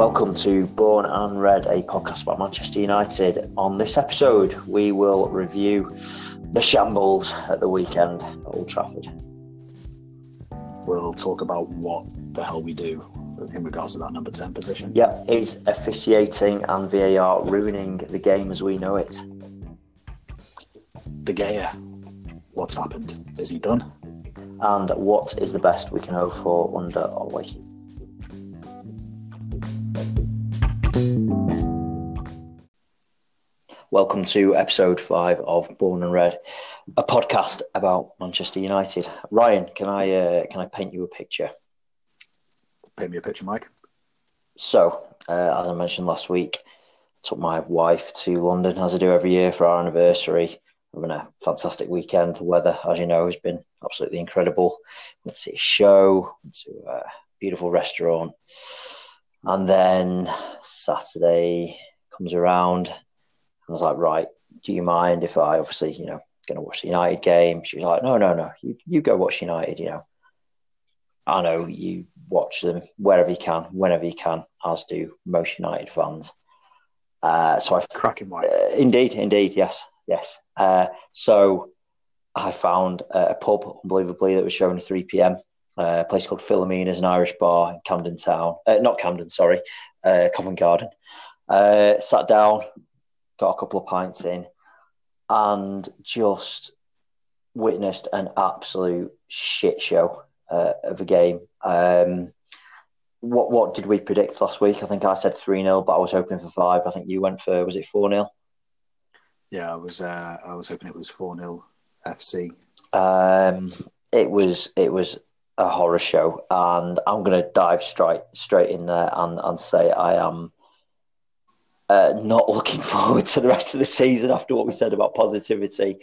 Welcome to Born and Red, a podcast about Manchester United. On this episode, we will review the shambles at the weekend at Old Trafford. We'll talk about what the hell we do in regards to that number 10 position. Yeah, is officiating and VAR ruining the game as we know it? De Gea, what's happened? Is he done? And what is the best we can hope for under Ollie? Welcome to episode five of Born and Red, a podcast about Manchester United. Ryan, can I uh, can I paint you a picture? Paint me a picture, Mike. So, uh, as I mentioned last week, I took my wife to London as I do every year for our anniversary. Having a fantastic weekend. The weather, as you know, has been absolutely incredible. Went to see a show, went to a beautiful restaurant, and then Saturday comes around. I was like, right, do you mind if I obviously, you know, going to watch the United game? She was like, no, no, no, you, you go watch United, you know. I know you watch them wherever you can, whenever you can, as do most United fans. Uh, so I cracking white. Uh, indeed, indeed, yes, yes. Uh, so I found a pub, unbelievably, that was showing at 3 p.m. Uh, a place called Philomena's, an Irish bar in Camden Town. Uh, not Camden, sorry, uh, Covent Garden. sat down, got a couple of pints in, and just witnessed an absolute shit show uh, of a game. Um, what what did we predict last week? I think I said three 0 but I was hoping for five. I think you went for was it four 0 Yeah, I was. Uh, I was hoping it was four 0 FC. Um, it was it was a horror show, and I'm going to dive straight straight in there and, and say I am uh, not looking forward to the rest of the season after what we said about positivity.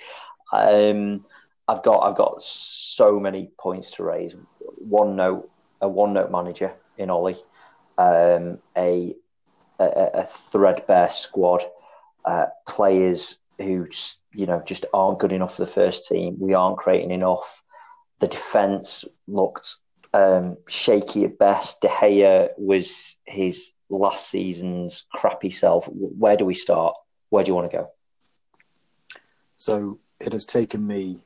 Um, I've got I've got so many points to raise. One note, a one note manager in Ollie, um, a, a, a threadbare squad, uh, players who you know just aren't good enough for the first team. We aren't creating enough. The defense looked um, shaky at best. De Gea was his last season's crappy self. Where do we start? Where do you want to go? So it has taken me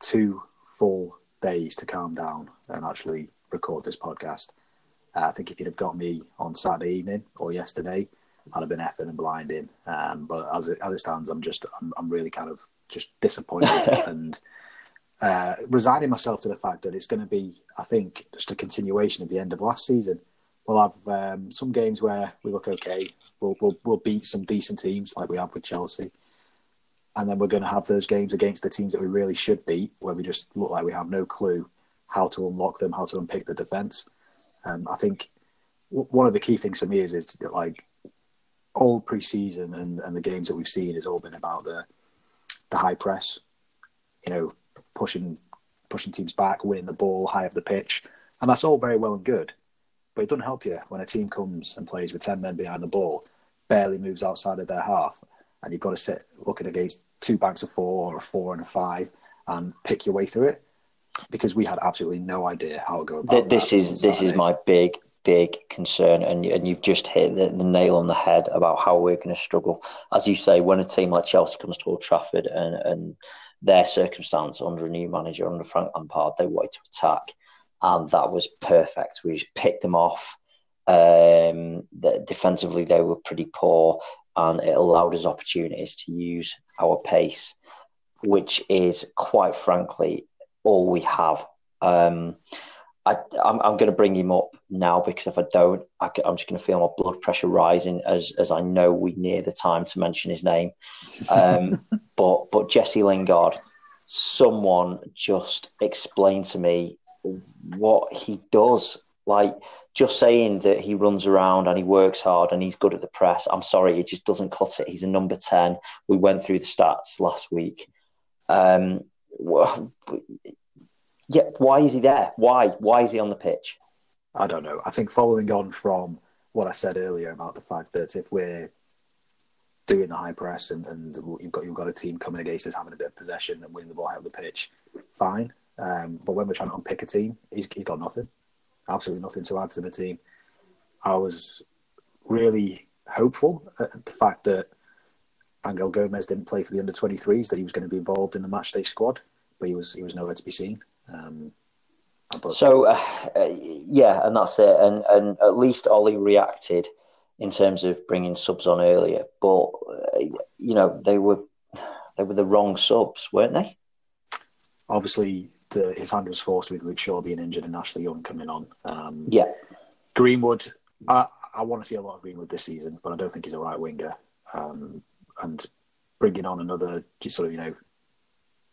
two full days to calm down and actually record this podcast. Uh, I think if you'd have got me on Saturday evening or yesterday, I'd have been effing and blinding. Um, but as it, as it stands, I'm just I'm, I'm really kind of just disappointed and uh, resigning myself to the fact that it's going to be, I think, just a continuation of the end of last season we'll have um, some games where we look okay. We'll, we'll we'll beat some decent teams like we have with Chelsea, and then we're going to have those games against the teams that we really should beat, where we just look like we have no clue how to unlock them, how to unpick the defense. Um, I think w- one of the key things for me is is that like all preseason and, and the games that we've seen has all been about the the high press, you know, pushing pushing teams back, winning the ball high up the pitch, and that's all very well and good. But it doesn't help you when a team comes and plays with 10 men behind the ball, barely moves outside of their half, and you've got to sit looking against two banks of four or a four and a five and pick your way through it. Because we had absolutely no idea how to go about this. Is this is my big big concern, and and you've just hit the, the nail on the head about how we're going to struggle. As you say, when a team like Chelsea comes to Old Trafford and and their circumstance under a new manager under Frank Lampard, they wanted to attack and that was perfect. We just picked them off. Um, the, defensively, they were pretty poor, and it allowed us opportunities to use our pace, which is quite frankly all we have. Um, I, am going to bring him up now because if I don't, I, am just going to feel my blood pressure rising as as I know we near the time to mention his name. Um, but but Jesse Lingard, someone just explain to me what he does. Like just saying that he runs around and he works hard and he's good at the press. I'm sorry, it just doesn't cut it. He's a number ten. We went through the stats last week. Um, yeah, why is he there? Why? Why is he on the pitch? I don't know. I think following on from what I said earlier about the fact that if we're doing the high press and, and you've got you've got a team coming against us having a bit of possession and winning the ball out of the pitch, fine. Um, but when we're trying to unpick a team, he's, he's got nothing, absolutely nothing to add to the team. I was really hopeful at the fact that Angel Gomes didn't play for the under 23s, that he was going to be involved in the matchday squad, but he was he was nowhere to be seen. Um, but... So, uh, uh, yeah, and that's it. And and at least Ollie reacted in terms of bringing subs on earlier, but uh, you know they were they were the wrong subs, weren't they? Obviously, the, his hand was forced with Luke Shaw being injured and Ashley Young coming on. Um, yeah, Greenwood. I, I want to see a lot of Greenwood this season, but I don't think he's a right winger. Um, and bringing on another sort of you know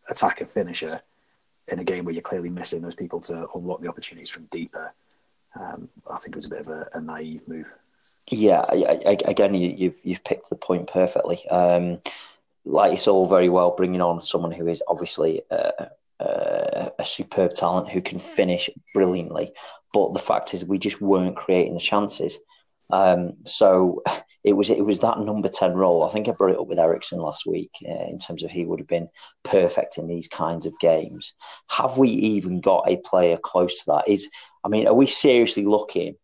attacker finisher in a game where you're clearly missing those people to unlock the opportunities from deeper, um, I think it was a bit of a, a naive move. Yeah, I, I, again, you, have you've, you've picked the point perfectly. Um, like it's all very well bringing on someone who is obviously a, superb talent who can finish brilliantly, but the fact is we just weren't creating the chances. Um, so it was it was that number ten role. I think I brought it up with Eriksen last week uh, in terms of he would have been perfect in these kinds of games. Have we even got a player close to that? Is I mean, are we seriously looking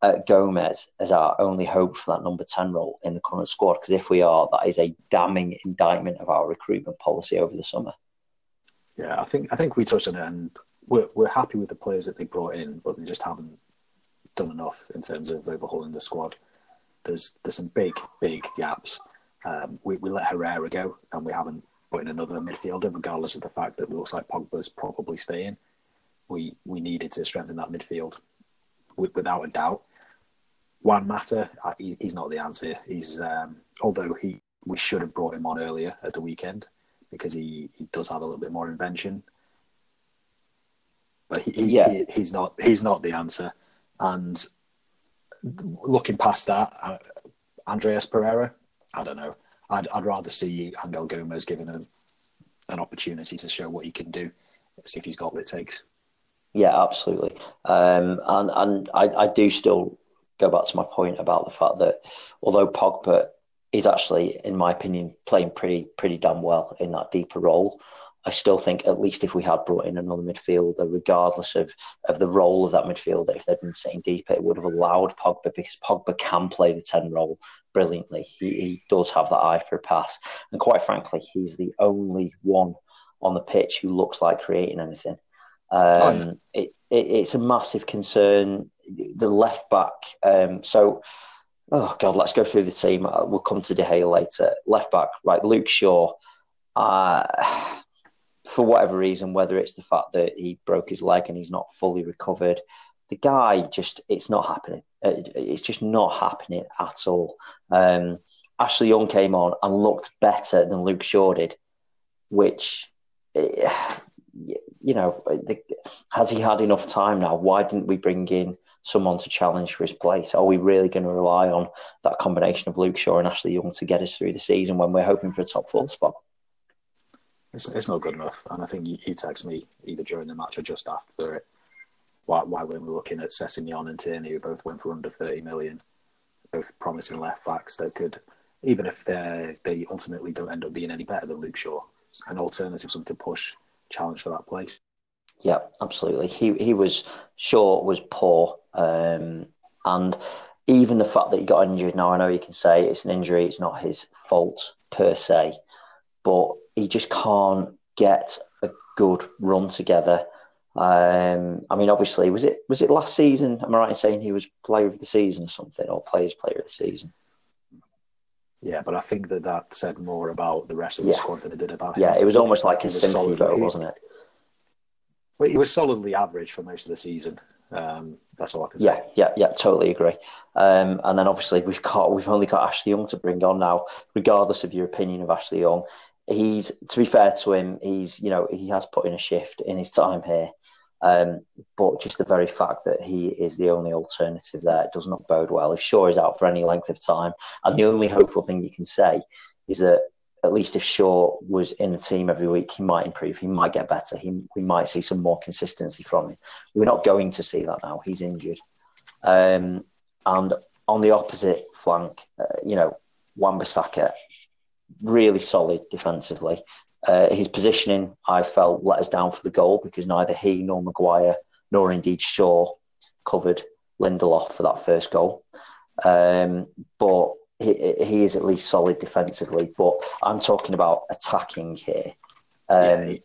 at Gomes as our only hope for that number ten role in the current squad? Because if we are, that is a damning indictment of our recruitment policy over the summer. Yeah, I think I think we touched on it, and we're we're happy with the players that they brought in, but they just haven't done enough in terms of overhauling the squad. There's there's some big big gaps. Um, we we let Herrera go, and we haven't put in another midfielder, regardless of the fact that it looks like Pogba's probably staying. We we needed to strengthen that midfield without a doubt. Juan Mata, uh, he's not the answer. He's um, although he we should have brought him on earlier at the weekend because he, he does have a little bit more invention. But he, yeah. he, he's not he's not the answer. And looking past that, uh, Andreas Pereira, I don't know. I'd, I'd rather see Angel Gomes given a, an opportunity to show what he can do, see if he's got what it takes. Yeah, absolutely. Um, and and I, I do still go back to my point about the fact that although Pogba is actually, in my opinion, playing pretty pretty damn well in that deeper role, I still think at least if we had brought in another midfielder, regardless of, of the role of that midfielder, if they'd been sitting deeper, it would have allowed Pogba because Pogba can play the 10 role brilliantly. He, he does have that eye for a pass. And quite frankly, he's the only one on the pitch who looks like creating anything. Um, oh, yeah. it, it, it's a massive concern. The left back, um, so oh god, let's go through the team. We'll come to De Gea later. Left back, right? Luke Shaw. Uh, for whatever reason, whether it's the fact that he broke his leg and he's not fully recovered, the guy just, it's not happening. It's just not happening at all. Um, Ashley Young came on and looked better than Luke Shaw did, which, you know, has he had enough time now? Why didn't we bring in someone to challenge for his place? Are we really going to rely on that combination of Luke Shaw and Ashley Young to get us through the season when we're hoping for a top four spot? It's, it's not good enough. And I think you, you text me either during the match or just after it. Why, why weren't we looking at Sessegnon and Tierney, who both went for under 30 million, both promising left backs that could, even if they they ultimately don't end up being any better than Luke Shaw, an alternative, something to push, challenge for that place. Yeah, absolutely. He he was Shaw was poor, um, and even the fact that he got injured. Now I know you can say it's an injury; it's not his fault per se, but he just can't get a good run together. Um, I mean, obviously, was it was it last season? Am I right in saying he was player of the season or something, or players player of the season? Yeah, but I think that that said more about the rest of the yeah. squad than it did about yeah, him. Yeah, it was almost like a sympathy vote, wasn't it? Well, he was solidly average for most of the season. Um, that's all I can say. Yeah, yeah, yeah, totally agree. Um, and then obviously we've got we've only got Ashley Young to bring on now. Regardless of your opinion of Ashley Young, he's to be fair to him, he's you know he has put in a shift in his time here. Um, but just the very fact that he is the only alternative there does not bode well. If Shaw is out for any length of time, and the only hopeful thing you can say is that at least if Shaw was in the team every week, he might improve. He might get better. He, we might see some more consistency from him. We're not going to see that now. He's injured. Um, and on the opposite flank, uh, you know, Wan-Bissaka, really solid defensively. Uh, his positioning, I felt, let us down for the goal because neither he nor Maguire nor indeed Shaw covered Lindelof for that first goal. Um, but he, he is at least solid defensively. But I'm talking about attacking here. Um, yeah,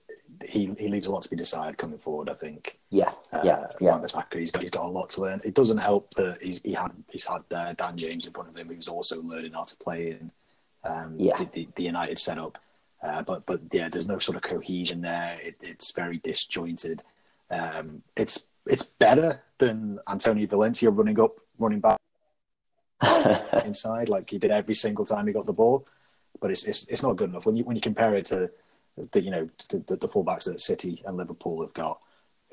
he, he leaves a lot to be desired coming forward. I think. Yeah, Uh, yeah, yeah. He's got he's got a lot to learn. It doesn't help that he's he had he's had uh, Dan James in front of him, who's also learning how to play in um, Yeah. the, the, the United setup. Uh, but but yeah, there's no sort of cohesion there. It, it's very disjointed. Um, it's it's better than Antonio Valencia running up, running back inside like he did every single time he got the ball. But it's it's, it's not good enough when you when you compare it to the you know the, the, the fullbacks that City and Liverpool have got,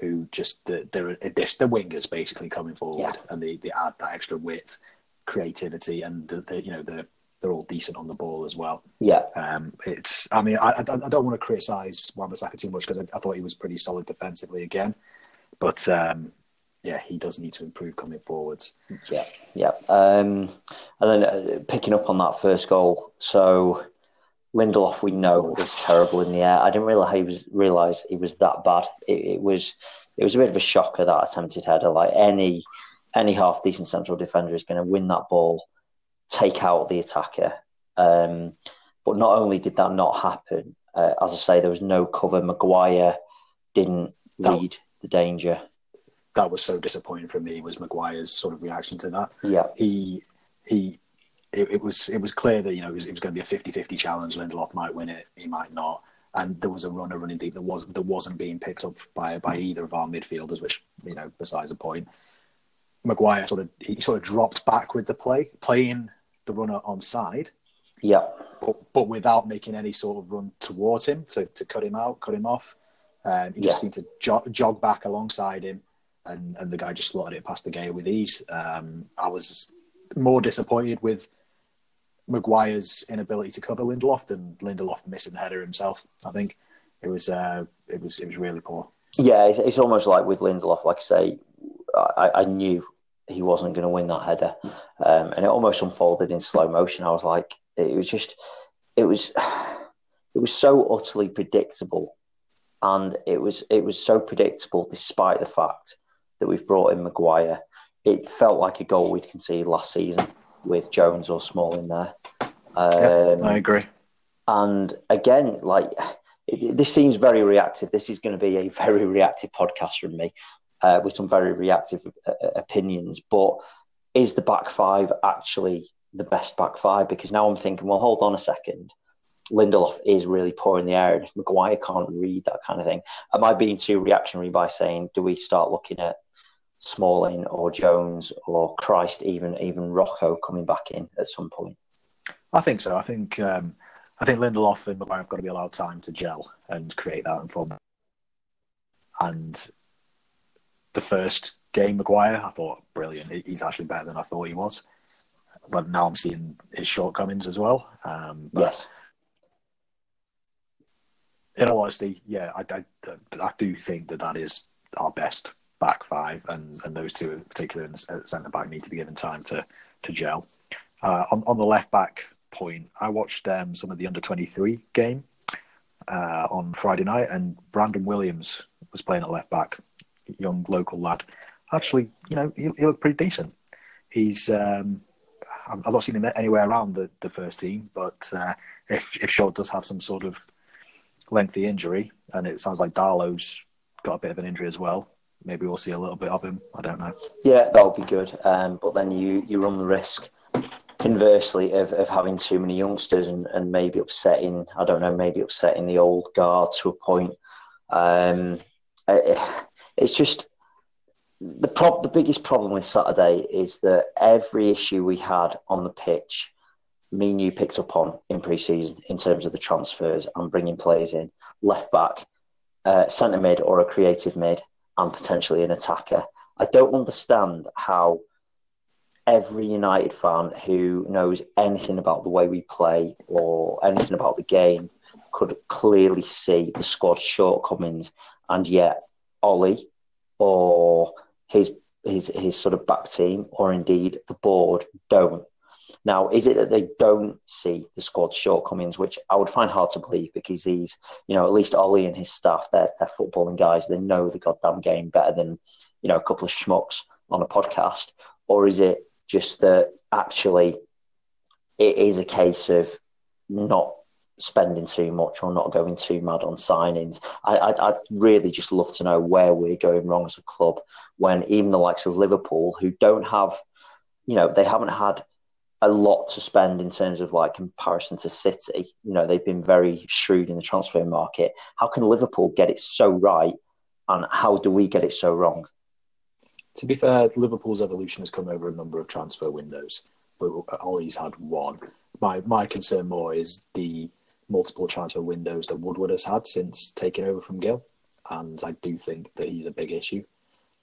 who just they're they're, they're wingers basically coming forward Yeah. and they, they add that extra width, creativity, and the, the, you know they're they're all decent on the ball as well. yeah, Um, it's I mean I, I, don't- I don't want to criticise Wan-Bissaka too much because I, I thought he was pretty solid defensively again, but um, yeah he does need to improve coming forwards. yeah, yeah. Um, and then uh, picking up on that first goal, so Lindelof we know was terrible in the air. I didn't realize he was realize he was that bad. It, it was it was a bit of a shocker that attempted header. Like any any half decent central defender is going to win that ball, take out the attacker. Um, but not only did that not happen, uh, as I say, there was no cover. Maguire didn't That- read the danger. That was so disappointing for me was Maguire's sort of reaction to that. Yeah, he he it, it was it was clear that you know it was, it was going to be a 50-50 challenge Lindelof might win it he might not and there was a runner running deep that was that wasn't being picked up by by either of our midfielders which you know besides the point Maguire sort of he sort of dropped back with the play playing the runner on side yeah, but, but without making any sort of run towards him to, to cut him out cut him off um, he just Yeah. seemed to jog, jog back alongside him and, and the guy just slotted it past De Gea with ease. Um, I was more disappointed with Maguire's inability to cover Lindelof than Lindelof missing the header himself. I think it was uh, it was it was really poor. Yeah, it's, it's almost like with Lindelof, like I say, I, I knew he wasn't going to win that header. Um, and it almost unfolded in slow motion. I was like, it was just, it was, it was so utterly predictable. And it was, it was so predictable despite the fact that we've brought in Maguire. It felt like a goal we'd conceded last season with Jones or Small in there. Um, I agree. and again, like this seems very reactive. This is going to be a very reactive podcast from me uh, with some very reactive uh, opinions. But is the back five actually the best back five? Because now I'm thinking, well, hold on a second. Lindelof is really poor in the air, and if Maguire can't read that kind of thing, am I being too reactionary by saying, do we start looking at Smalling or Jones or Christ, even even Rocco coming back in at some point? I think so. I think um, I think Lindelof and Maguire have got to be allowed time to gel and create that and form. And the first game, Maguire, I thought brilliant. He's actually better than I thought he was. But now I'm seeing his shortcomings as well. Um, Yes. in all honesty, yeah, I, I, I do think that that is our best back five, and, and those two, in particular in the centre back, need to be given time to to gel. Uh, on on the left back point, I watched um, some of the under twenty three game uh, on Friday night, and Brandon Williams was playing at left back, young local lad. Actually, you know, he, he looked pretty decent. He's um, I've not seen him anywhere around the, the first team, but uh, if if Shaw does have some sort of lengthy injury, and it sounds like Dalot's got a bit of an injury as well. Maybe we'll see a little bit of him. I don't know. Yeah, that'll be good. Um, but then you, you run the risk, conversely, of, of having too many youngsters and, and maybe upsetting, I don't know, maybe upsetting the old guard to a point. Um, it- it's just the prob- the biggest problem with Saturday is that every issue we had on the pitch, me and you picked up on in pre-season in terms of the transfers and bringing players in, left back, uh, centre mid or a creative mid, and potentially an attacker. I don't understand how every United fan who knows anything about the way we play or anything about the game could clearly see the squad's shortcomings, and yet Ollie or his his his sort of back team or indeed the board don't. Now, is it that they don't see the squad's shortcomings, which I would find hard to believe because he's, you know, at least Ollie and his staff, they're, they're footballing guys. They know the goddamn game better than, you know, a couple of schmucks on a podcast. Or is it just that actually it is a case of not spending too much or not going too mad on signings. I, I'd, I'd, really just love to know where we're going wrong as a club when even the likes of Liverpool, who don't have, you know, they haven't had a lot to spend in terms of like comparison to City. You know, they've been very shrewd in the transfer market. How can Liverpool get it so right, and how do we get it so wrong? To be fair, Liverpool's evolution has come over a number of transfer windows, but Ollie's had one. My my concern more is the multiple transfer windows that Woodward has had since taking over from Gill, and I do think that he's a big issue.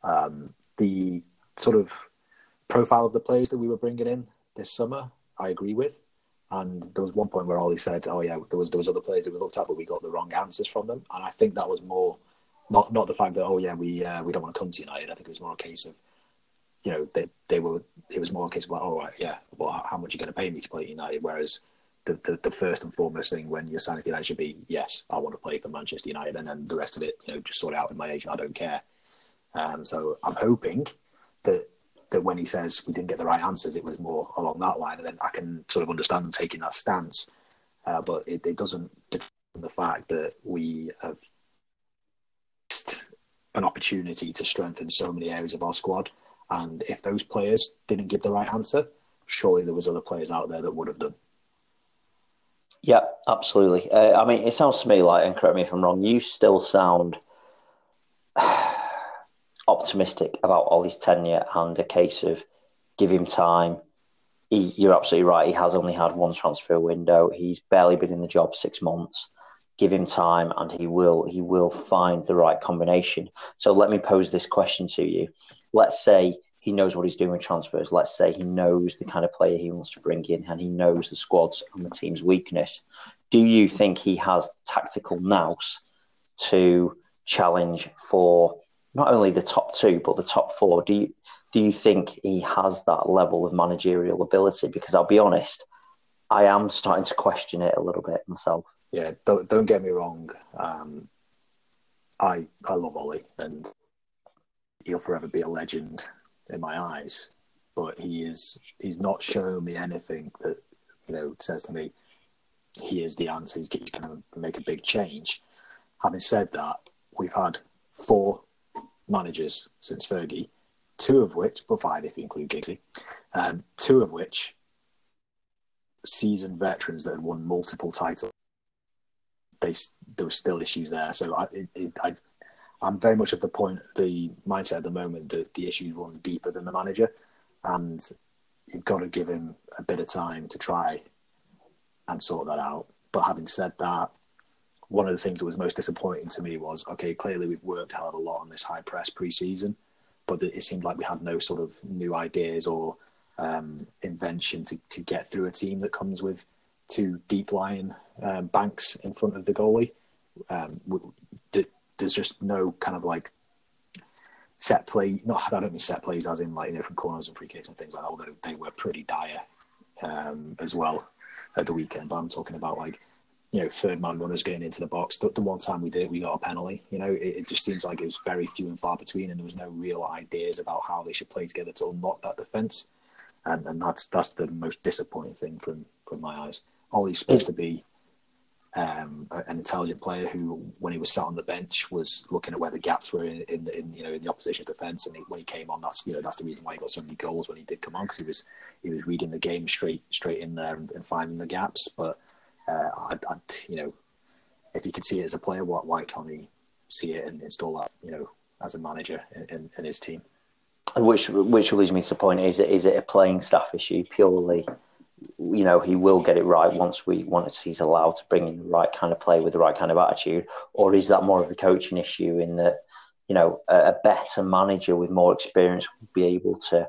Um, the sort of profile of the players that we were bringing in this summer, I agree with. And there was one point where Ollie said, "Oh yeah, there was there was other players that we looked at, but we got the wrong answers from them." And I think that was more not not the fact that oh yeah we uh, we don't want to come to United. I think it was more a case of you know they they were it was more a case of like oh right, yeah well how much are you going to pay me to play United? Whereas the, the, the first and foremost thing when you're signing for United should be yes I want to play for Manchester United, and then the rest of it you know just sort it out with my agent. I don't care. Um, so I'm hoping that that when he says we didn't get the right answers, it was more along that line, and then I can sort of understand taking that stance. Uh, but it, it doesn't the fact that we have missed an opportunity to strengthen so many areas of our squad, and if those players didn't give the right answer, surely there was other players out there that would have done. Yeah, absolutely. Uh, I mean, it sounds to me like, and correct me if I'm wrong, you still sound optimistic about Ollie's tenure and a case of give him time. He, you're absolutely right. He has only had one transfer window. He's barely been in the job six months. Give him time, and he will he will find the right combination. So let me pose this question to you. Let's say he knows what he's doing with transfers. Let's say he knows the kind of player he wants to bring in, and he knows the squad's and the team's weakness. Do you think he has the tactical nous to challenge for not only the top two but the top four. Do you do you think he has that level of managerial ability? Because I'll be honest, I am starting to question it a little bit myself. Yeah, don't don't get me wrong. Um, I I love Ollie, and he'll forever be a legend in my eyes. But he is he's not shown me anything that you know says to me he is the answer. He's, he's going to make a big change. Having said that, we've had four managers since Fergie, two of which, but five if you include Giggsy, um, two of which seasoned veterans that had won multiple titles. They there were still issues there, so I, it, it, I I'm very much at the point, the mindset at the moment that the issues run deeper than the manager, and you've got to give him a bit of time to try and sort that out. But having said that, one of the things that was most disappointing to me was okay, clearly we've worked hell of a lot on this high press pre-season, but it seemed like we had no sort of new ideas or um, invention to, to get through a team that comes with two deep lying um, banks in front of the goalie. Um, there's just no kind of like set play. Not I don't mean set plays as in like you know from corners and free kicks and things like that. Although they were pretty dire um, as well at the weekend. But I'm talking about like you know, third man runners getting into the box. The, the, one time we did it, we got a penalty. You know, it, it, just seems like it was very few and far between, and there was no real ideas about how they should play together to unlock that defence. And, and that's that's the most disappointing thing from from my eyes. Ollie's supposed to be um, an intelligent player who, when he was sat on the bench, was looking at where the gaps were in, in, in you know in the opposition's defence. And he, when he came on, that's you know that's the reason why he got so many goals when he did come on because he was he was reading the game straight straight in there and, and finding the gaps. But uh, I'd, I'd, you know, if you could see it as a player, why, why can't he see it and install that, you know, as a manager in, in, in his team? Which which leads me to the point: is it is it a playing staff issue purely? You know, he will get it right once we once he's allowed to bring in the right kind of play with the right kind of attitude, or is that more of a coaching issue in that you know a, a better manager with more experience would be able to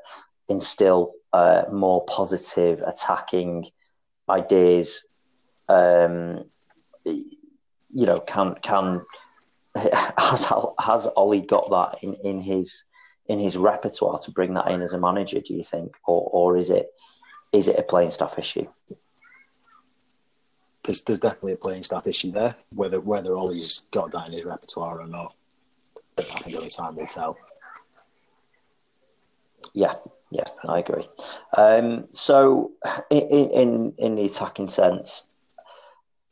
instill uh, more positive attacking ideas um, you know, can can has has Ollie got that in, in his in his repertoire to bring that in as a manager? Do you think, or or is it is it a playing staff issue? There's there's definitely a playing staff issue there. Whether whether Ollie's got that in his repertoire or not, I think only time will tell. Yeah, Yeah, I agree. Um, so, in, in in the attacking sense,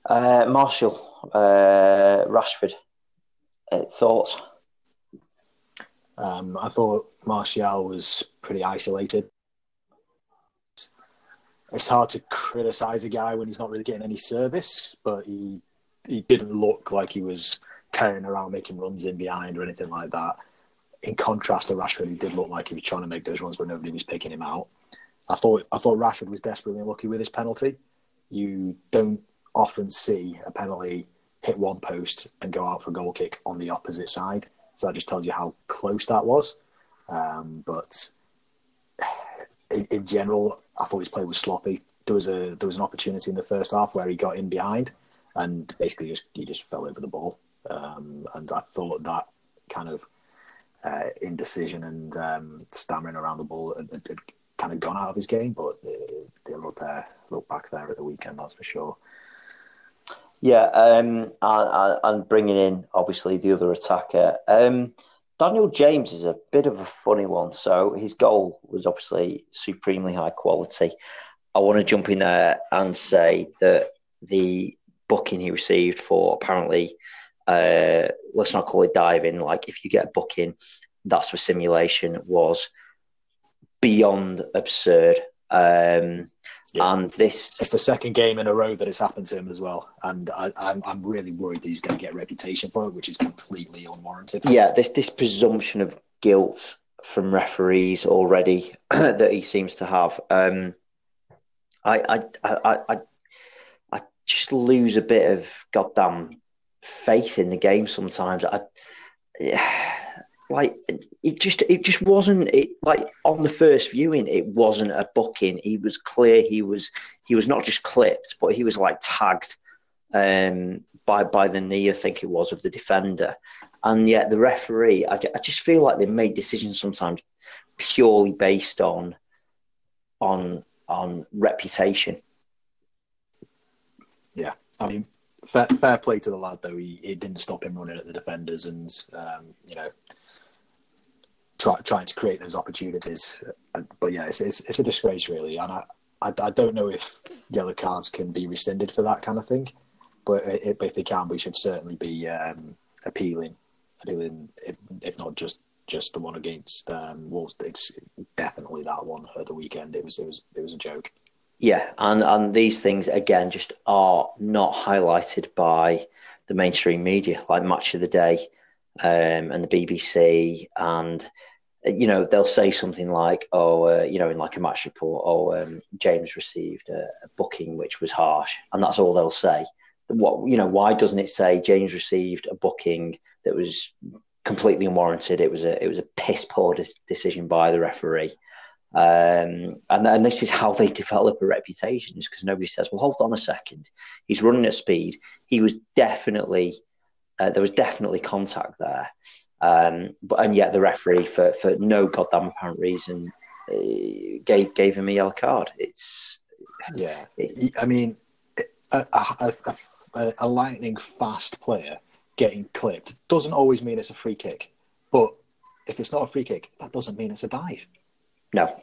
uh, Martial, uh, Rashford, uh, thoughts? Um, I thought Martial was pretty isolated. It's hard to criticise a guy when he's not really getting any service, but he he didn't look like he was tearing around making runs in behind or anything like that in contrast to Rashford, he did look like he was trying to make those runs, but nobody was picking him out. I thought I thought Rashford was desperately unlucky with his penalty. You don't often see a penalty hit one post and go out for a goal kick on the opposite side. So that just tells you how close that was. Um, but in, in, general, I thought his play was sloppy. There was a there was an opportunity in the first half where he got in behind and basically just he just fell over the ball. Um, and I thought that kind of uh, indecision and um, stammering around the ball had, had, kind of gone out of his game, but they look there, look back there at the weekend, that's for sure. Yeah, um, and bringing in obviously the other attacker. Um, Daniel James is a bit of a funny one. So his goal was obviously supremely high quality. I want to jump in there and say that the booking he received for apparently uh, let's not call it diving. Like if you get a booking, that's for simulation was beyond absurd. Um, yeah. And this it's the second game in a row that has happened to him as well, and I, I'm, I'm really worried that he's going to get a reputation for it, which is completely unwarranted. Yeah, this this presumption of guilt from referees already that he seems to have. Um, I, I I I I just lose a bit of goddamn faith in the game sometimes. I, like it just it just wasn't it like on the first viewing it wasn't a booking. He was clear he was he was not just clipped but he was like tagged um by by the knee i think it was of the defender. And yet the referee i, I just feel like they made decisions sometimes purely based on on on reputation. Yeah i mean fair, fair play to the lad though. He it didn't stop him running at the defenders and um, you know try, trying to create those opportunities. But yeah, it's, it's, it's a disgrace really, and I, I, I don't know if yellow cards can be rescinded for that kind of thing. But if, if they can, we should certainly be um, appealing, appealing if, if, not just just the one against um, Wolves. It's definitely that one at the weekend. It was it was it was a joke. Yeah, and and these things again just are not highlighted by the mainstream media, like Match of the Day um, and the BBC, and you know they'll say something like, "Oh, uh, you know, in like a match report, oh, um, James received a, a, booking which was harsh," and that's all they'll say. What you know? Why doesn't it say James received a booking that was completely unwarranted? It was a it was a piss poor de- decision by the referee. Um, and, and this is how they develop a reputation, is because nobody says, well, hold on a second. He's running at speed. He was definitely, uh, there was definitely contact there. Um, but and yet the referee, for, for no goddamn apparent reason, uh, gave gave him a yellow card. It's yeah. It, I mean, a, a, a, a lightning fast player getting clipped doesn't always mean it's a free kick. But if it's not a free kick, that doesn't mean it's a dive. No,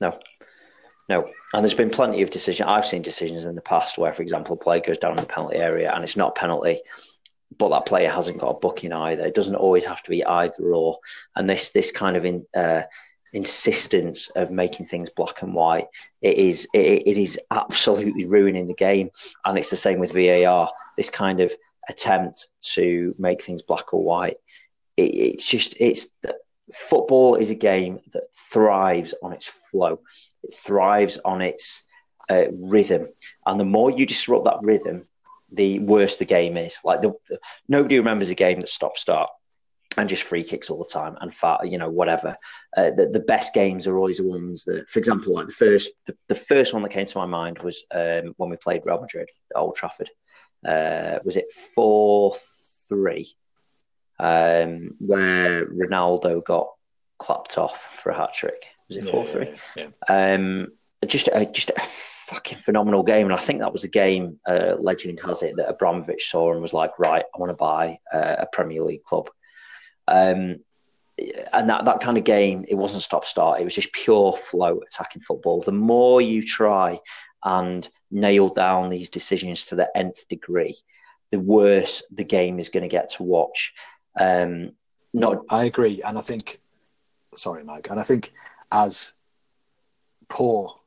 no, no. And there's been plenty of decisions. I've seen decisions in the past where, for example, a player goes down in the penalty area and it's not a penalty, but that player hasn't got a booking either. It doesn't always have to be either or. And this this kind of in, uh, insistence of making things black and white, it is it, it is absolutely ruining the game. And it's the same with VAR. This kind of attempt to make things black or white. It, it's just it's football is a game that thrives on its flow. It thrives on its uh, rhythm, and the more you disrupt that rhythm, the worse the game is. Like the, the, nobody remembers a game that stop start and just free kicks all the time and fat, you know, whatever. Uh, the, the best games are always the ones that, for example, like the first, the, the first one that came to my mind was um, when we played Real Madrid at Old Trafford. Uh, was it four three? um, where Ronaldo got clapped off for a hat trick. Was it four yeah, three? Yeah, yeah. Um, just a, just fucking phenomenal game, and I think that was a game. Uh, legend has it that Abramovich saw and was like, "Right, I want to buy uh, a Premier League club." Um, and that, that kind of game, it wasn't stop start. It was just pure flow attacking football. The more you try and nail down these decisions to the nth degree, the worse the game is going to get to watch. Um, not, I agree, and I think, sorry, Mike, and I think as poor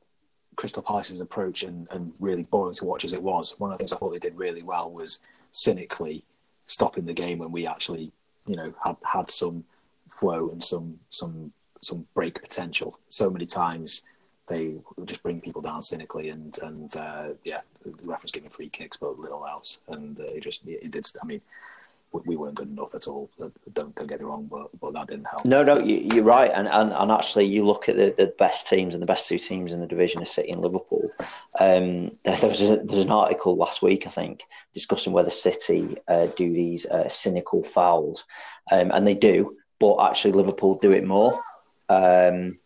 Crystal Palace's approach and, and really boring to watch as it was, one of the things I thought they did really well was cynically stopping the game when we actually, you know, had had some flow and some some some break potential. So many times they just bring people down cynically and and uh, yeah, reference giving free kicks but little else, and uh, it just it did. I mean, we weren't good enough at all. Don't don't get me wrong, but but that didn't help. No, no, you, are right. And, and and actually, you look at the, the best teams and the best two teams in the division are City and Liverpool. Um, there, was a, there was an article last week, I think, discussing whether City uh, do these uh, cynical fouls, um, and they do, but actually Liverpool do it more. Um,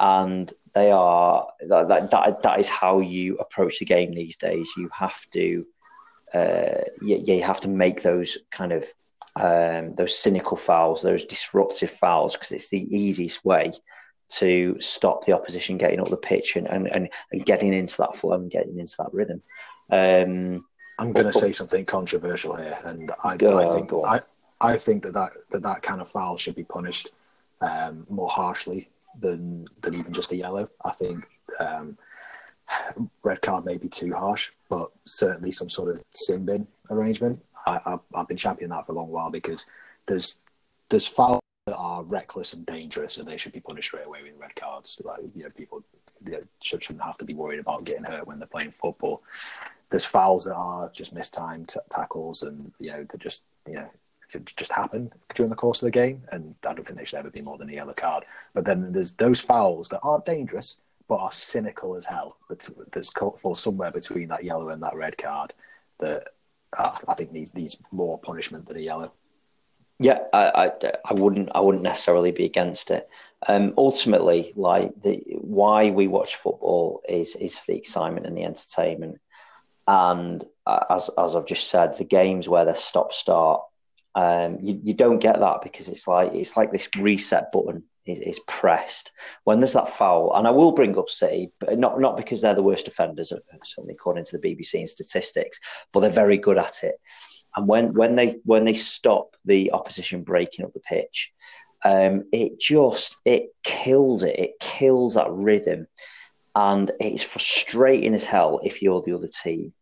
and they are that, that that is how you approach the game these days. You have to uh, you, you have to make those kind of um, those cynical fouls, those disruptive fouls, because it's the easiest way to stop the opposition getting up the pitch and, and, and, and getting into that flow and getting into that rhythm. Um, I'm going to say something controversial here, and I, go, I think I, I think that that, that that kind of foul should be punished um, more harshly than than even just a yellow. I think um, red card may be too harsh, but certainly some sort of sin bin arrangement. I, have been championing that for a long while because there's there's fouls that are reckless and dangerous, and they should be punished straight away with red cards. Like you know, people should, shouldn't have to be worried about getting hurt when they're playing football. There's fouls that are just mistimed t- tackles, and you know they just you know just happen during the course of the game, and I don't think they should ever be more than a yellow card. But then there's those fouls that aren't dangerous but are cynical as hell. But that's fall somewhere between that yellow and that red card that uh, I think needs needs more punishment than a yellow. Yeah, I, I, I wouldn't I wouldn't necessarily be against it. Um, ultimately, like the why we watch football is is for the excitement and the entertainment. And as as I've just said, the games where they stop start, um, you, you don't get that because it's like it's like this reset button is, is, pressed when there's that foul. And I will bring up City, but not not because they're the worst offenders, uh, certainly according to the BBC and statistics, but they're very good at it. And when when they when they stop the opposition breaking up the pitch, um, it just it kills it. It kills that rhythm, and it's frustrating as hell if you're the other team.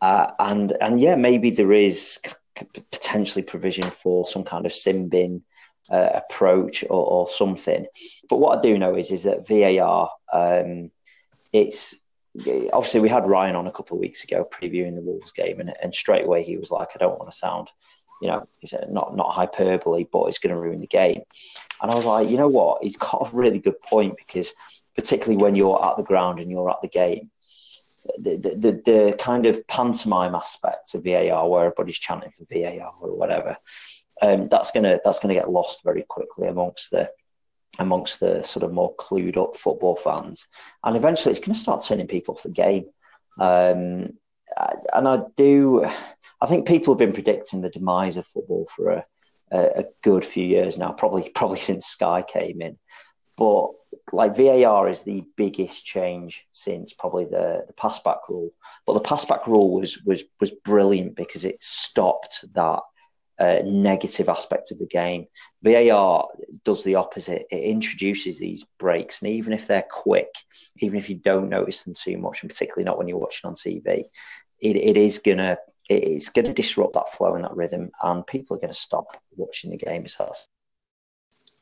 Uh, and and yeah, maybe there is potentially provision for some kind of sin bin uh, approach or, or, something. But what I do know is is that VAR, um, it's obviously we had Ryan on a couple of weeks ago previewing the Wolves game, and, and straight away he was like, I don't want to sound, you know, not not hyperbole, but it's going to ruin the game. And I was like, you know what? He's got a really good point because particularly when you're at the ground and you're at the game. The, the, the, the kind of pantomime aspect of VAR where everybody's chanting for VAR or whatever um, that's gonna that's gonna get lost very quickly amongst the amongst the sort of more clued up football fans, and eventually it's going to start turning people off the game. Um, and I do, I think people have been predicting the demise of football for a, a, good few years now, probably probably since Sky came in. But like VAR is the biggest change since probably the the pass back rule. But the pass back rule was was was brilliant because it stopped that negative aspect of the game. VAR does the opposite. It introduces these breaks, and even if they're quick, even if you don't notice them too much, and particularly not when you're watching on TV, it, it is gonna it's gonna disrupt that flow and that rhythm, and people are gonna stop watching the game. Itself.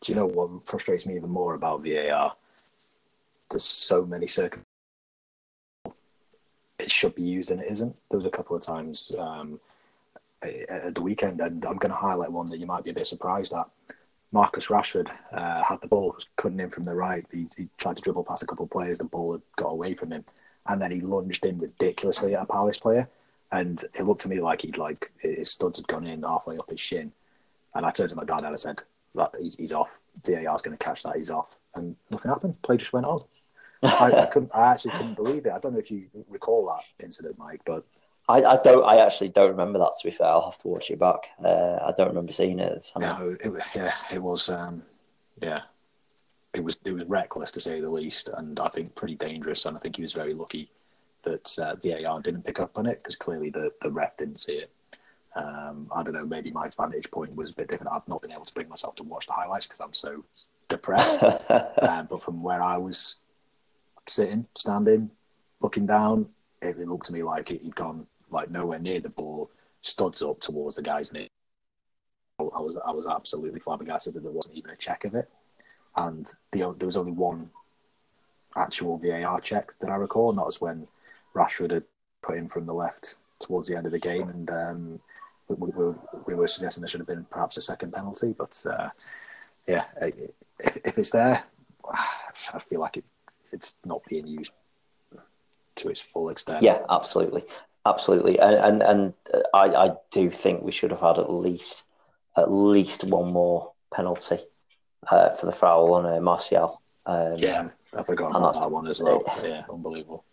Do you know what frustrates me even more about VAR? There's so many circumstances it should be used and it isn't. There was a couple of times. Um, at the weekend, and I'm going to highlight one that you might be a bit surprised at. Marcus Rashford uh, had the ball, was cutting in from the right. He, he, tried to dribble past a couple of players, the ball had got away from him, and then he lunged in ridiculously at a Palace player, and it looked to me like he'd like his studs had gone in halfway up his shin, and I turned to my dad and I said, "He's, he's off. VAR's going to catch that. He's off." And nothing happened. Play just went on. I, I couldn't. I actually couldn't believe it. I don't know if you recall that incident, Mike, but I, I, don't. I actually don't remember that. To be fair, I'll have to watch it back. Uh, I don't remember seeing it. No, it, yeah, it was. Um, Yeah, it was it was reckless to say the least, and I think pretty dangerous. And I think he was very lucky that uh, VAR didn't pick up on it because clearly the the ref didn't see it. Um, I don't know. Maybe my vantage point was a bit different. I've not been able to bring myself to watch the highlights because I'm so depressed. um, but from where I was sitting, standing, looking down, it, it looked to me like he'd gone like nowhere near the ball, studs up towards the guy's knee. I was I was absolutely flabbergasted that there wasn't even a check of it, and the, there was only one actual VAR check that I recall, not as when Rashford had put in from the left towards the end of the game, and um, we, we, we, were suggesting there should have been perhaps a second penalty. But uh, yeah, if, if it's there, I feel like it, it's not being used to its full extent. Yeah, absolutely, absolutely, and and, and I, I do think we should have had at least at least one more penalty uh, for the foul on uh, Martial. Um, yeah, I forgot about that one as well. yeah, unbelievable.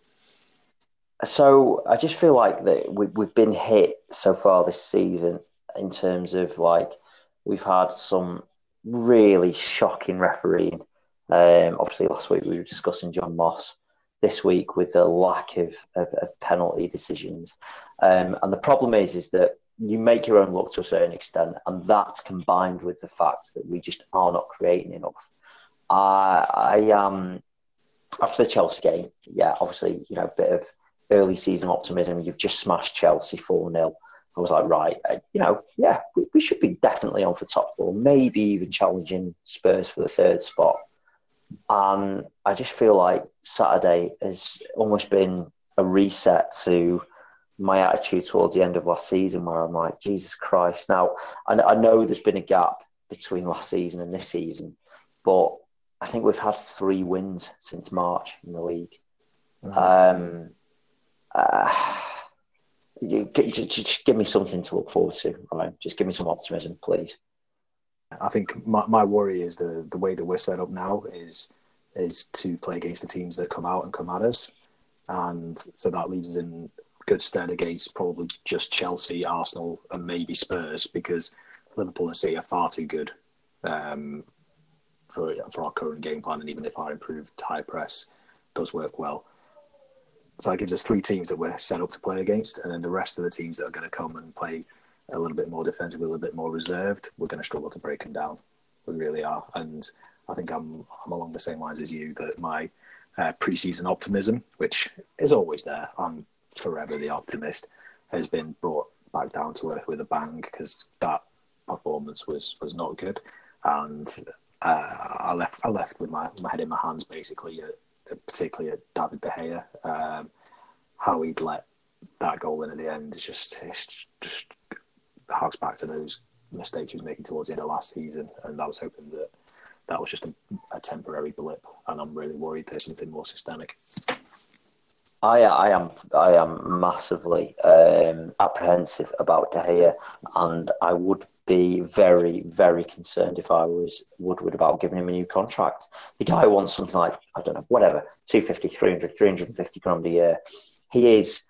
So I just feel like that we, we've been hit so far this season in terms of like we've had some really shocking refereeing. Um, obviously, last week we were discussing John Moss. This week with the lack of, of, of penalty decisions, um, and the problem is is that you make your own luck to a certain extent, and that combined with the fact that we just are not creating enough. Uh, I um, after the Chelsea game, yeah, obviously you know a bit of early season optimism. You've just smashed Chelsea four 0 I was like, right, uh, you know, yeah, we, we, should be definitely on for top four, maybe even challenging Spurs for the third spot. And I just feel like Saturday has almost been a reset to my attitude towards the end of last season, where I'm like, Jesus Christ. Now, I, I know there's been a gap between last season and this season, but I think we've had three wins since March in the league. Mm-hmm. Um, uh, just give me something to look forward to. Right? Just give me some optimism, please. I think my, my worry is the the way that we're set up now is is to play against the teams that come out and come at us, and so that leaves us in good stead against probably just Chelsea, Arsenal, and maybe Spurs because Liverpool and City are far too good um, for for our current game plan, and even if our improved high press does work well. So that gives us three teams that we're set up to play against, and then the rest of the teams that are going to come and play a little bit more defensively, a little bit more reserved, we're going to struggle to break them down. We really are, and I think I'm I'm along the same lines as you that my uh, preseason optimism, which is always there, I'm forever the optimist, has been brought back down to earth with a bang because that performance was was not good, and uh, I left I left with my, my head in my hands basically, particularly at David De Gea. Um, how he'd let that goal in at the end is just it's just harks back to those mistakes he was making towards the end of last season, and I was hoping that that was just a, a temporary blip, and I'm really worried there's something more systemic. I, I am I am massively um, apprehensive about De Gea, and I would be very very concerned if I was Woodward about giving him a new contract. The guy wants something like I don't know whatever 250, 300, 350 grand a year. He is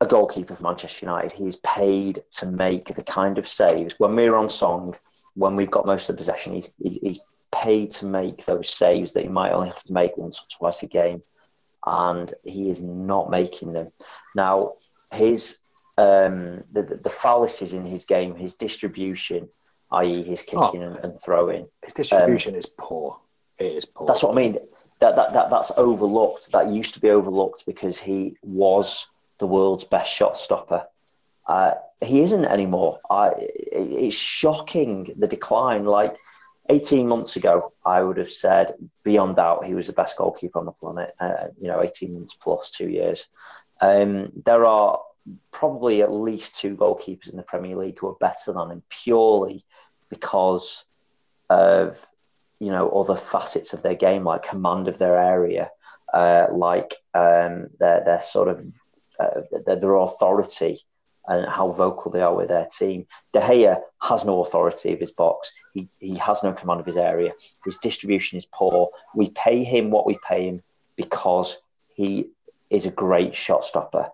a goalkeeper for Manchester United. He is paid to make the kind of saves when we're on song, when we've got most of the possession. He's, he's paid to make those saves that he might only have to make once or twice a game and he is not making them. Now, his um, the, the, the fallacies in his game, his distribution, i.e., his kicking oh, and, and, throwing, his distribution um, is poor. It is poor. That's what I mean. That, that, that that's overlooked. That used to be overlooked because he was the world's best shot stopper. Uh, he isn't anymore. I, it's shocking the decline. Like 18 months ago, I would have said beyond doubt he was the best goalkeeper on the planet. Uh, you know, 18 months plus two years. Um, there are probably at least two goalkeepers in the Premier League who are better than him purely because of you know other facets of their game, like command of their area, uh, like um, their their sort of uh, their, their authority and how vocal they are with their team. De Gea has no authority of his box. He, he has no command of his area. His distribution is poor. We pay him what we pay him because he is a great shot stopper.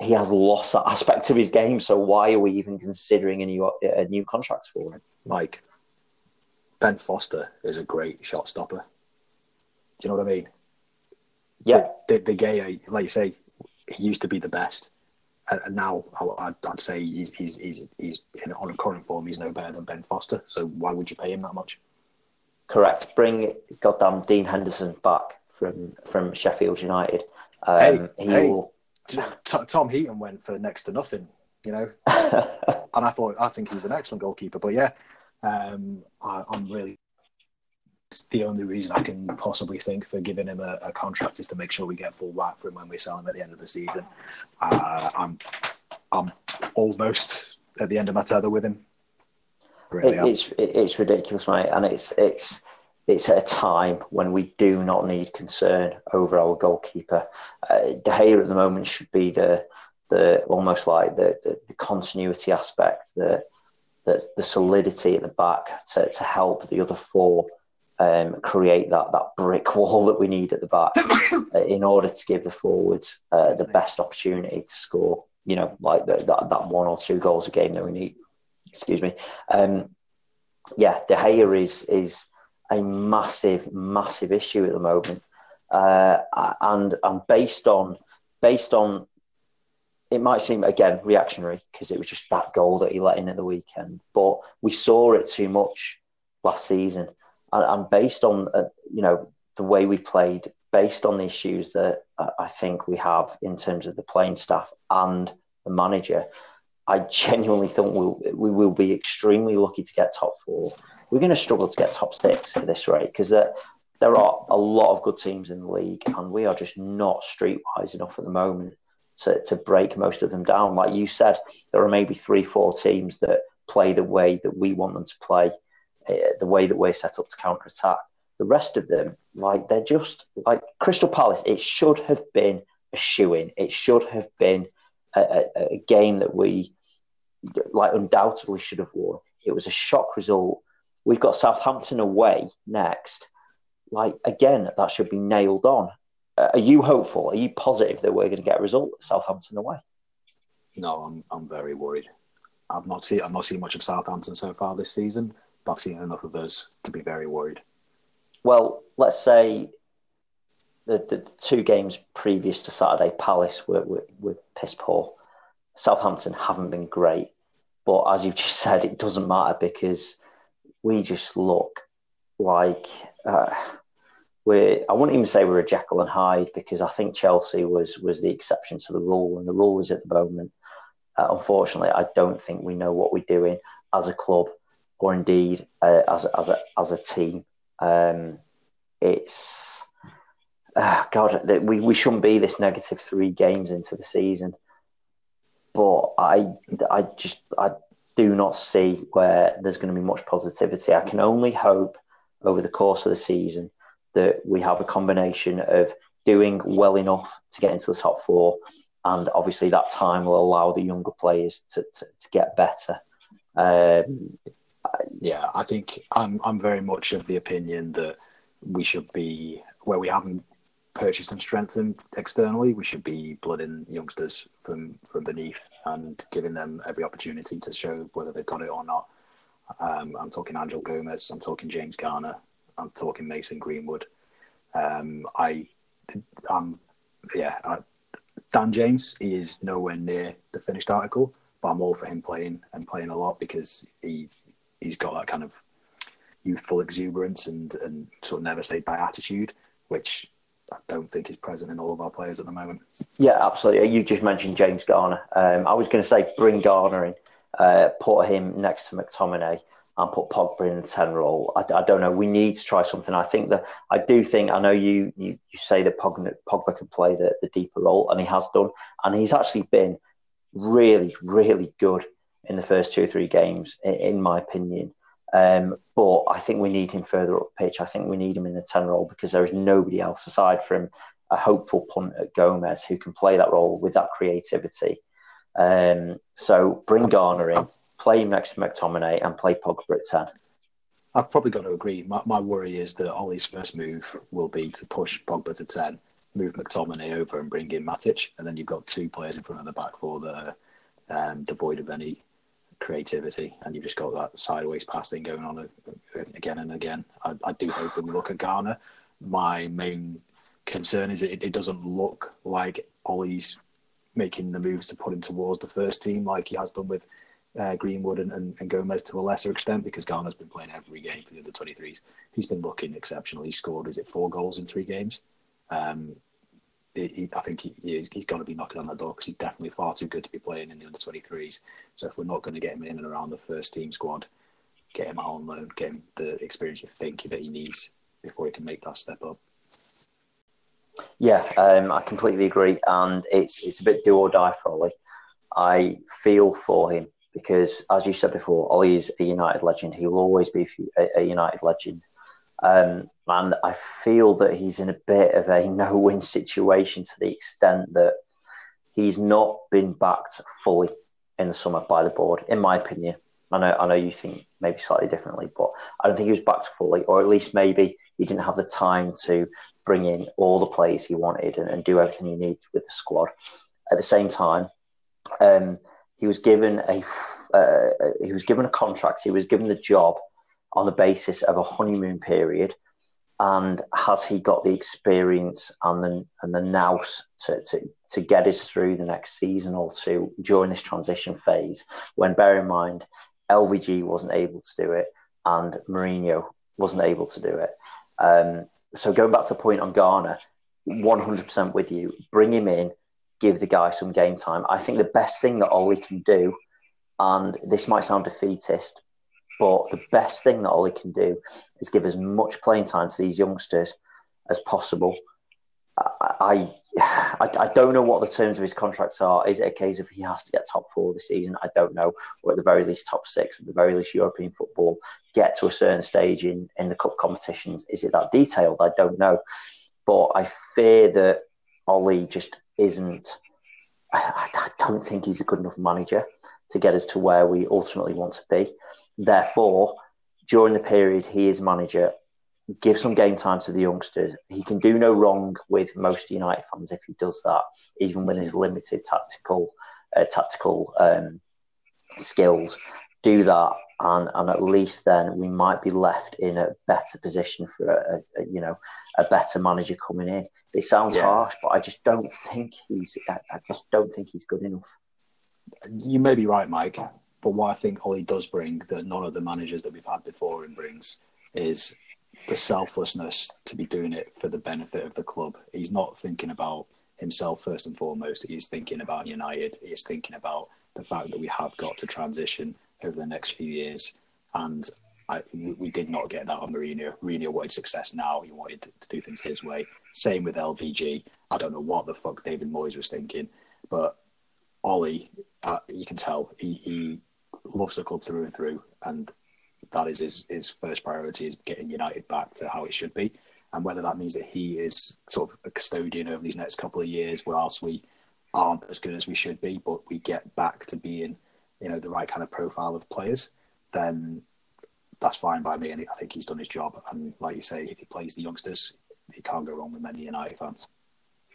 He has lost that aspect of his game. So why are we even considering a new a new contract for him? Mike, Ben Foster is a great shot stopper. Do you know what I mean? Yeah. The, the, De Gea, like you say, he used to be the best, now I'd, I'd say he's he's he's he's in, on a current form. He's no better than Ben Foster. So why would you pay him that much? Correct. Bring goddamn Dean Henderson back from from Sheffield United. Um, Hey, he hey. will. Tom Heaton went for next to nothing, you know, and I thought I think he's an excellent goalkeeper. But yeah, um, I, I'm really the only reason I can possibly think for giving him a, a contract is to make sure we get full whack for him when we sell him at the end of the season. Uh, I'm I'm almost at the end of my tether with him. Really, It, it's it's ridiculous, mate, and it's it's it's at a time when we do not need concern over our goalkeeper. Uh, De Gea at the moment should be the the almost like the the, the continuity aspect, the, the the solidity at the back to, to help the other four um, create that that brick wall that we need at the back uh, in order to give the forwards uh, the best opportunity to score. You know, like the, that that one or two goals a game that we need. Excuse me. Um, yeah, De Gea is is a massive, massive issue at the moment, uh, and and based on based on it might seem again reactionary because it was just that goal that he let in at the weekend, but we saw it too much last season, and, based on uh, you know the way we played, based on the issues that uh, I think we have in terms of the playing staff and the manager, I genuinely think we'll, we will be extremely lucky to get top four. We're going to struggle to get top six at this rate because there, there are a lot of good teams in the league, and we are just not streetwise enough at the moment to, to break most of them down. Like you said, there are maybe three, four teams that play the way that we want them to play, uh, the way that we're set up to counter attack. The rest of them, like they're just like Crystal Palace. It should have been a shoe in. It should have been a, a, a game that we like undoubtedly should have won. It was a shock result. We've got Southampton away next. Like again, that should be nailed on. Uh, are you hopeful? Are you positive that we're going to get a result Southampton away? No, I'm I'm very worried. I've not seen I've not seen much of Southampton so far this season, I've seen enough of us to be very worried. Well, let's say the, the, the two games previous to Saturday, Palace were, were, were piss poor. Southampton haven't been great. But as you've just said, it doesn't matter because we just look like uh, we're. I wouldn't even say we're a Jekyll and Hyde because I think Chelsea was was the exception to the rule, and the rule is at the moment. Uh, unfortunately, I don't think we know what we're doing as a club, or indeed uh, as as a as a team. Um, it's uh, God, we we shouldn't be this negative three games into the season but I, I just I do not see where there's going to be much positivity. I can only hope over the course of the season that we have a combination of doing well enough to get into the top four, and obviously that time will allow the younger players to, to, to get better. Um, Yeah, I think I'm I'm very much of the opinion that we should be where we haven't purchased and strengthened externally. We should be blooding youngsters from from beneath and giving them every opportunity to show whether they've got it or not. Um, I'm talking Angel Gomes. I'm talking James Garner. I'm talking Mason Greenwood. Um, I, I'm, yeah, I, Dan James is nowhere near the finished article, but I'm all for him playing and playing a lot because he's he's got that kind of youthful exuberance and and sort of never say die attitude, which I don't think is present in all of our players at the moment. yeah, absolutely. You just mentioned James Garner. Um, I was going to say bring Garner in, uh, put him next to McTominay, and put Pogba in the ten role. I, I, don't know. We need to try something. I think that I do think. I know you you, you say that Pogba, Pogba can play the, the deeper role, and he has done, and he's actually been really really good in the first two or three games, in, my opinion. Um, but I think we need him further up the pitch. I think we need him in the 10 role because there is nobody else aside from a hopeful punt at Gomes who can play that role with that creativity. Um, so bring Garner in, play next to McTominay, and play Pogba at 10. I've probably got to agree. My, my worry is that Ollie's first move will be to push Pogba to 10, move McTominay over, and bring in Matic. And then you've got two players in front of the back four that are um, devoid of any creativity, and you've just got that sideways passing going on again and again. I, I do hope that we look at Garner. My main concern is it, it doesn't look like Ollie's making the moves to put him towards the first team like he has done with uh, Greenwood and, and, and, Gomes to a lesser extent because Garner's been playing every game for the under 23s. He's been looking exceptional. He scored, is it four goals in three games? Um, he, I think he, got to be knocking on that door because he's definitely far too good to be playing in the under 23s. So if we're not going to get him in and around the first team squad, get him out on loan, get him the experience you think that he needs before he can make that step up. Yeah, um, I completely agree, and it's it's a bit do or die for Ollie. I feel for him because, as you said before, Ollie is a United legend. He will always be a United legend, um, and I feel that he's in a bit of a no-win situation to the extent that he's not been backed fully in the summer by the board, in my opinion. I know, I know you think maybe slightly differently, but I don't think he was backed fully, or at least maybe he didn't have the time to bring in all the players he wanted and, and do everything he needed with the squad. At the same time, um, he was given a uh, he was given a contract. He was given the job on the basis of a honeymoon period. And has he got the experience and the and the nous to, to, to get us through the next season or two during this transition phase? When bear in mind, LVG wasn't able to do it and Mourinho wasn't able to do it. Um, so going back to the point on Garner, 100% with you. Bring him in, give the guy some game time. I think the best thing that Ollie can do, and this might sound defeatist, but the best thing that Ollie can do is give as much playing time to these youngsters as possible. I, I, I don't know what the terms of his contracts are. Is it a case of he has to get top four this season? I don't know, or at the very least top six, at the very least European football, get to a certain stage in in the cup competitions. Is it that detailed? I don't know, but I fear that Ollie just isn't. I, I don't think he's a good enough manager to get us to where we ultimately want to be. Therefore, during the period he is manager, give some game time to the youngsters. He can do no wrong with most United fans if he does that, even with his limited tactical uh, tactical um, skills. Do that, and and at least then we might be left in a better position for a, a you know a better manager coming in. It sounds yeah. harsh, but I just don't think he's. I, I just don't think he's good enough. You may be right, Mike. But what I think Ollie does bring that none of the managers that we've had before him brings is the selflessness to be doing it for the benefit of the club. He's not thinking about himself first and foremost. He's thinking about United. He's thinking about the fact that we have got to transition over the next few years. And I, we did not get that on Mourinho. Mourinho wanted success now. He wanted to do things his way. Same with LVG. I don't know what the fuck David Moyes was thinking, but Ollie, uh, you can tell he, he loves the club through and through, and that is his, his first priority is getting United back to how it should be. And whether that means that he is sort of a custodian over these next couple of years, whilst we aren't as good as we should be, but we get back to being, you know, the right kind of profile of players, then that's fine by me. And I think he's done his job. And like you say, if he plays the youngsters, he can't go wrong with many United fans.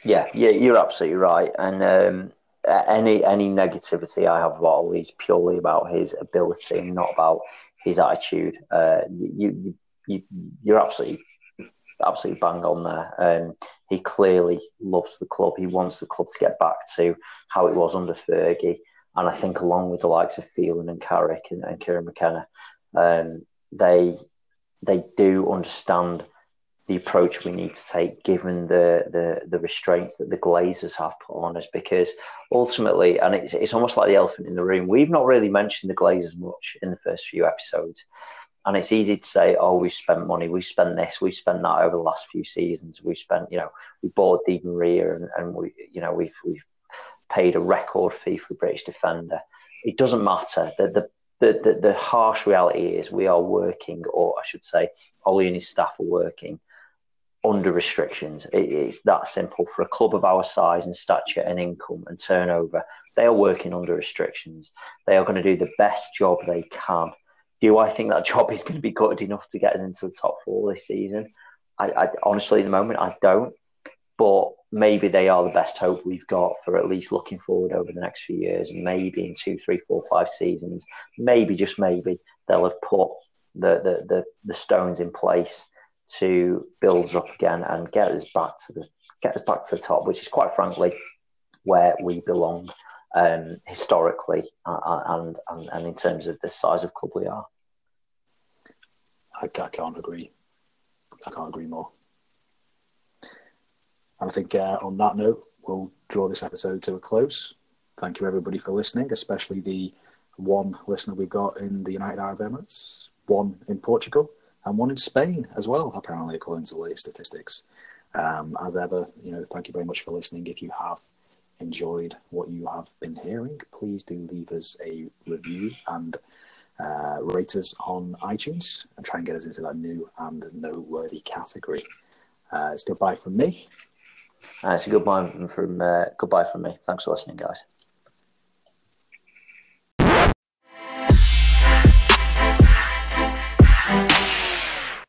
Yeah, yeah, you're absolutely right. And um, any any negativity I have about Ollie is purely about his ability and not about his attitude. Uh, you, you, you, are absolutely, absolutely bang on there. Um, he clearly loves the club. He wants the club to get back to how it was under Fergie. And I think, along with the likes of Phelan and Carrick and, and Kieran McKenna, um, they they do understand the approach we need to take given the, the, the restraints that the Glazers have put on us because ultimately, and it's, it's almost like the elephant in the room, we've not really mentioned the Glazers much in the first few episodes. And it's easy to say, oh, we've spent money, we've spent this, we've spent that over the last few seasons. We've spent, you know, we bought Di Maria and, and we, you know, we've, we've paid a record fee for a British defender. It doesn't matter. The, the, the, the, the harsh reality is we are working, or I should say, Ollie and his staff are working under restrictions. It, it's that simple. For a club of our size and stature and income and turnover, they are working under restrictions. They are going to do the best job they can. Do I think that job is going to be good enough to get us into the top four this season? I, I honestly, at the moment, I don't. but maybe they are the best hope we've got for at least looking forward over the next few years. And maybe in two, three, four, five seasons, maybe just maybe they'll have put the the the, the stones in place to build us up again and get us back to the get us back to the top, which is quite frankly where we belong um, historically uh, uh, and, and and in terms of the size of club we are. I, I can't agree. I can't agree more. And I think uh, on that note, we'll draw this episode to a close. Thank you everybody for listening, especially the one listener we've got in the United Arab Emirates, one in Portugal, and one in Spain as well, apparently, according to the latest statistics. Um, as ever, you know, thank you very much for listening. If you have enjoyed what you have been hearing, please do leave us a review and uh, rate us on iTunes and try and get us into that new and noteworthy category. Uh, it's goodbye from me. Uh, it's a goodbye from uh, goodbye from me. Thanks for listening, guys.